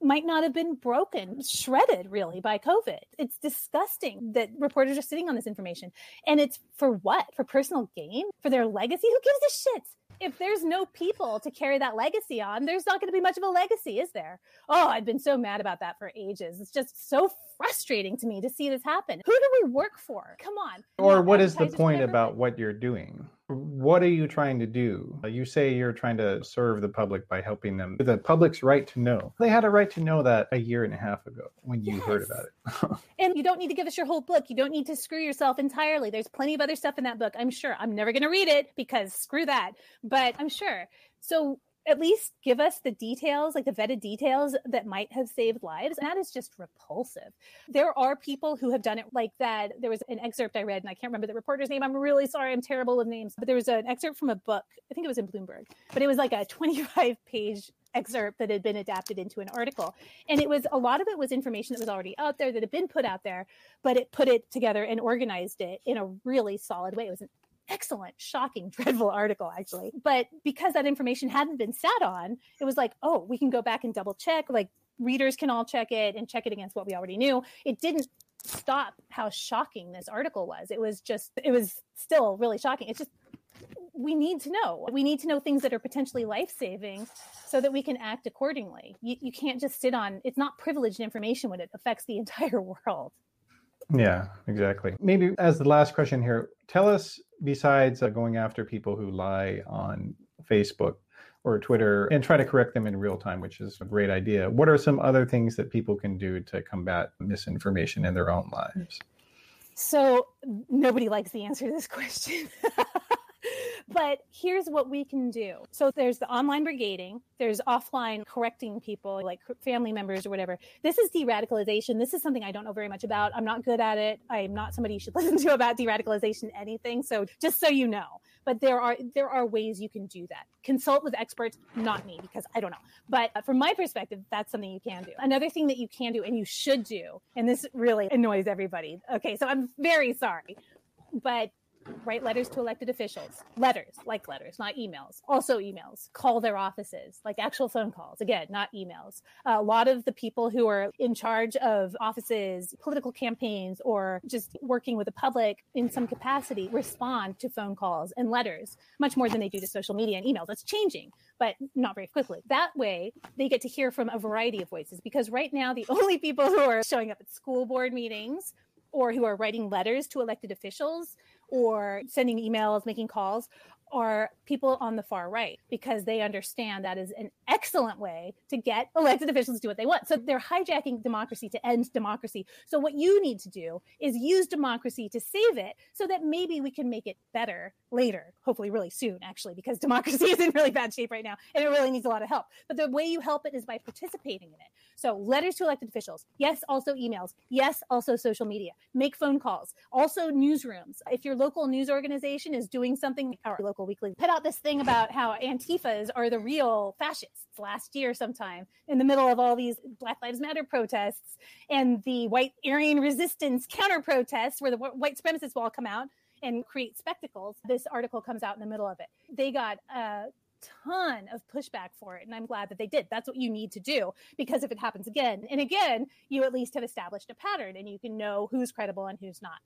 might not have been broken, shredded really by COVID. It's disgusting that reporters are sitting on this information. And it's for what? For personal gain? For their legacy? Who gives a shit? if there's no people to carry that legacy on, there's not going to be much of a legacy, is there? Oh, I've been so mad about that for ages. It's just so frustrating to me to see this happen. Who do we work for? Come on. Or what is the point about what you're doing? What are you trying to do? Uh, you say you're trying to serve the public by helping them. The public's right to know. They had a right to know that a year and a half ago when you yes. heard about it. and you don't need to give us your whole book. You don't need to screw yourself entirely. There's plenty of other stuff in that book, I'm sure. I'm never going to read it because screw that. But I'm sure. So at least give us the details, like the vetted details that might have saved lives. And that is just repulsive. There are people who have done it like that. There was an excerpt I read, and I can't remember the reporter's name. I'm really sorry. I'm terrible with names. But there was an excerpt from a book. I think it was in Bloomberg, but it was like a 25 page excerpt that had been adapted into an article. And it was a lot of it was information that was already out there that had been put out there, but it put it together and organized it in a really solid way. It was an excellent, shocking, dreadful article, actually. But because that information hadn't been sat on, it was like, oh, we can go back and double check. Like readers can all check it and check it against what we already knew. It didn't stop how shocking this article was. It was just, it was still really shocking. It's just, we need to know. We need to know things that are potentially life saving so that we can act accordingly. You, you can't just sit on, it's not privileged information when it affects the entire world. Yeah, exactly. Maybe as the last question here, tell us besides uh, going after people who lie on Facebook or Twitter and try to correct them in real time, which is a great idea. What are some other things that people can do to combat misinformation in their own lives? So, nobody likes the answer to this question. but here's what we can do. So there's the online brigading, there's offline correcting people like family members or whatever. This is de-radicalization. This is something I don't know very much about. I'm not good at it. I'm not somebody you should listen to about de-radicalization anything. So just so you know. But there are there are ways you can do that. Consult with experts, not me because I don't know. But uh, from my perspective, that's something you can do. Another thing that you can do and you should do, and this really annoys everybody. Okay, so I'm very sorry. But write letters to elected officials. Letters, like letters, not emails. Also emails. Call their offices, like actual phone calls. Again, not emails. a lot of the people who are in charge of offices, political campaigns, or just working with the public in some capacity respond to phone calls and letters much more than they do to social media and emails. That's changing, but not very quickly. That way, they get to hear from a variety of voices because right now, the only people who are showing up at school board meetings or who are writing letters to elected officials or sending emails, making calls are people on the far right because they understand that is an excellent way to get elected officials to do what they want. So they're hijacking democracy to end democracy. So what you need to do is use democracy to save it so that maybe we can make it better later, hopefully really soon actually because democracy is in really bad shape right now and it really needs a lot of help. But the way you help it is by participating in it. So letters to elected officials. Yes, also emails. Yes, also social media. Make phone calls. Also newsrooms. If your local news organization is doing something our local Local Weekly put out this thing about how Antifas are the real fascists last year sometime in the middle of all these Black Lives Matter protests and the white Aryan resistance counter protests where the white supremacists will all come out and create spectacles. This article comes out in the middle of it. They got a ton of pushback for it. And I'm glad that they did. That's what you need to do because if it happens again and again, you at least have established a pattern and you can know who's credible and who's not.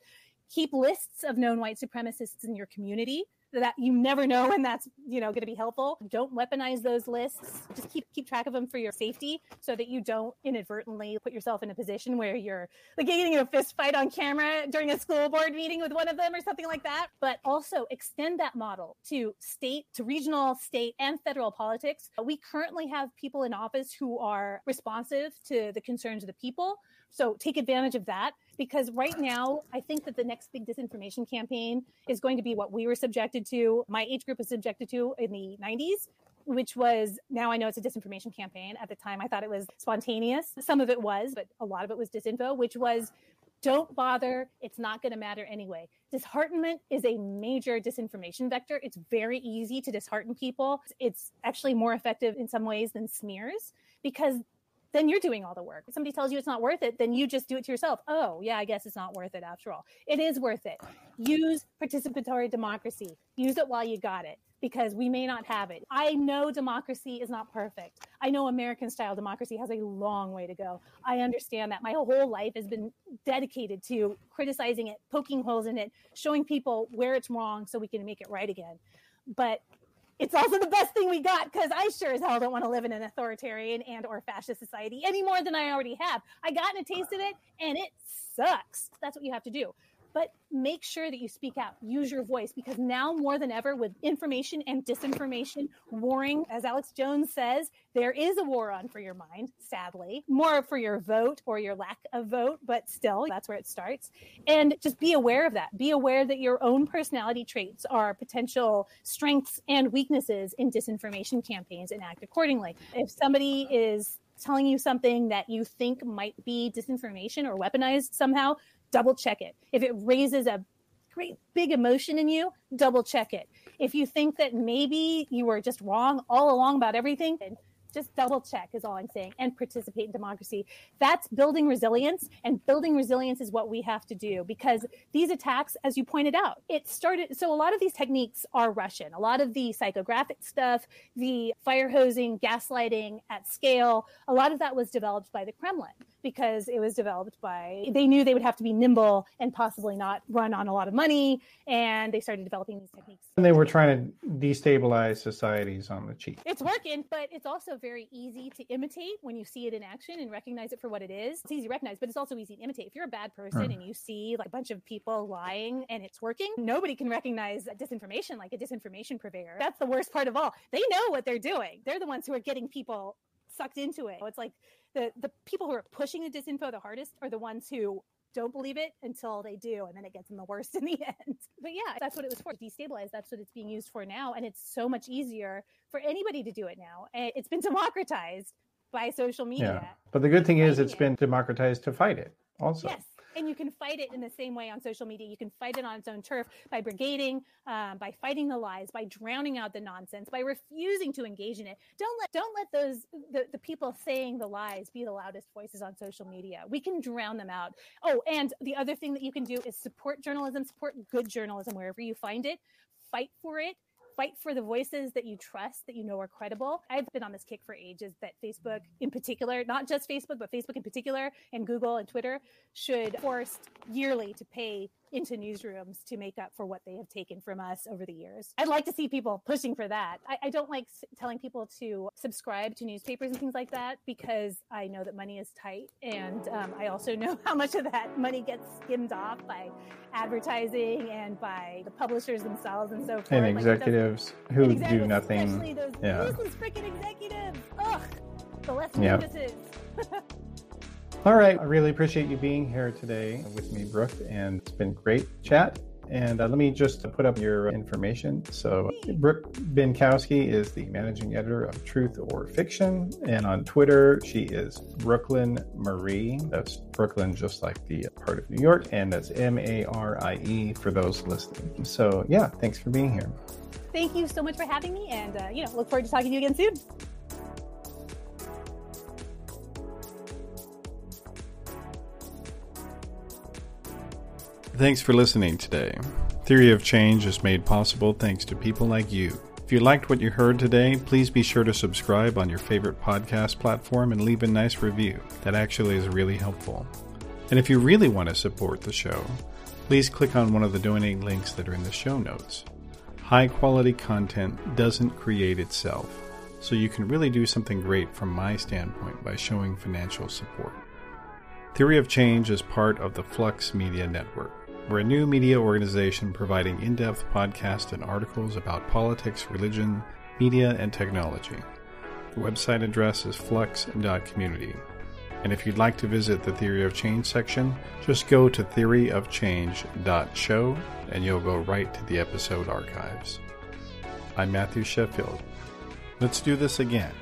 Keep lists of known white supremacists in your community that you never know when that's you know going to be helpful. Don't weaponize those lists. Just keep keep track of them for your safety so that you don't inadvertently put yourself in a position where you're like getting in a fist fight on camera during a school board meeting with one of them or something like that. But also extend that model to state to regional state and federal politics. We currently have people in office who are responsive to the concerns of the people. So take advantage of that because right now, I think that the next big disinformation campaign is going to be what we were subjected to, my age group was subjected to in the 90s. Which was now I know it's a disinformation campaign. At the time, I thought it was spontaneous. Some of it was, but a lot of it was disinfo, which was don't bother. It's not going to matter anyway. Disheartenment is a major disinformation vector. It's very easy to dishearten people. It's actually more effective in some ways than smears because then you're doing all the work. If somebody tells you it's not worth it, then you just do it to yourself. Oh, yeah, I guess it's not worth it after all. It is worth it. Use participatory democracy. Use it while you got it because we may not have it. I know democracy is not perfect. I know American style democracy has a long way to go. I understand that. My whole life has been dedicated to criticizing it, poking holes in it, showing people where it's wrong so we can make it right again. But it's also the best thing we got because I sure as hell don't want to live in an authoritarian and or fascist society any more than I already have. I gotten a taste of it and it sucks. That's what you have to do but make sure that you speak out, use your voice, because now more than ever, with information and disinformation warring, as Alex Jones says, there is a war on for your mind, sadly, more for your vote or your lack of vote, but still, that's where it starts. And just be aware of that. Be aware that your own personality traits are potential strengths and weaknesses in disinformation campaigns and act accordingly. If somebody is telling you something that you think might be disinformation or weaponized somehow, double check it. If it raises a great big emotion in you, double check it. If you think that maybe you were just wrong all along about everything, just double check is all I'm saying and participate in democracy. That's building resilience and building resilience is what we have to do because these attacks as you pointed out, it started so a lot of these techniques are Russian. A lot of the psychographic stuff, the fire hosing, gaslighting at scale, a lot of that was developed by the Kremlin because it was developed by they knew they would have to be nimble and possibly not run on a lot of money and they started developing these techniques and they were trying to destabilize societies on the cheap it's working but it's also very easy to imitate when you see it in action and recognize it for what it is. It's easy to recognize but it's also easy to imitate. If you're a bad person right. and you see like a bunch of people lying and it's working nobody can recognize disinformation like a disinformation purveyor. That's the worst part of all. They know what they're doing. They're the ones who are getting people sucked into it. It's like the the people who are pushing the disinfo the hardest are the ones who don't believe it until they do and then it gets them the worst in the end. But yeah that's what it was for destabilize. That's what it's being used for now and it's so much easier for anybody to do it now. It's been democratized by social media. Yeah. but the good thing is it's been democratized to fight it also. Yes and you can fight it in the same way on social media. You can fight it on its own turf by brigading, um, by fighting the lies, by drowning out the nonsense, by refusing to engage in it. Don't let don't let those the, the people saying the lies be the loudest voices on social media. We can drown them out. Oh, and the other thing that you can do is support journalism, support good journalism wherever you find it. Fight for it fight for the voices that you trust, that you know are credible. I've been on this kick for ages that Facebook, in particular, not just Facebook, but Facebook in particular, and Google and Twitter should force yearly to pay into newsrooms to make up for what they have taken from us over the years. I'd like to see people pushing for that. I, I don't like s- telling people to subscribe to newspapers and things like that because I know that money is tight. And um, I also know how much of that money gets skimmed off by advertising and by the publishers themselves and so forth. And Like, executives who doesn't- exactly, do nothing. Especially those yeah. freaking executives. Ugh. The less Yeah. All right. I really appreciate you being here today with me, Brooke, and it's been great chat. And uh, let me just put up your information. So, Brooke Binkowski is the managing editor of Truth or Fiction. And on Twitter, she is Brooklyn Marie. That's Brooklyn, just like the part of New York. And that's M A R I E for those listening. So, yeah, thanks for being here. Thank you so much for having me, and uh, you know, look forward to talking to you again soon. Thanks for listening today. Theory of Change is made possible thanks to people like you. If you liked what you heard today, please be sure to subscribe on your favorite podcast platform and leave a nice review. That actually is really helpful. And if you really want to support the show, please click on one of the donating links that are in the show notes. High quality content doesn't create itself, so you can really do something great from my standpoint by showing financial support. Theory of Change is part of the Flux Media Network. We're a new media organization providing in depth podcasts and articles about politics, religion, media, and technology. The website address is flux.community. And if you'd like to visit the Theory of Change section, just go to theoryofchange.show and you'll go right to the episode archives. I'm Matthew Sheffield. Let's do this again.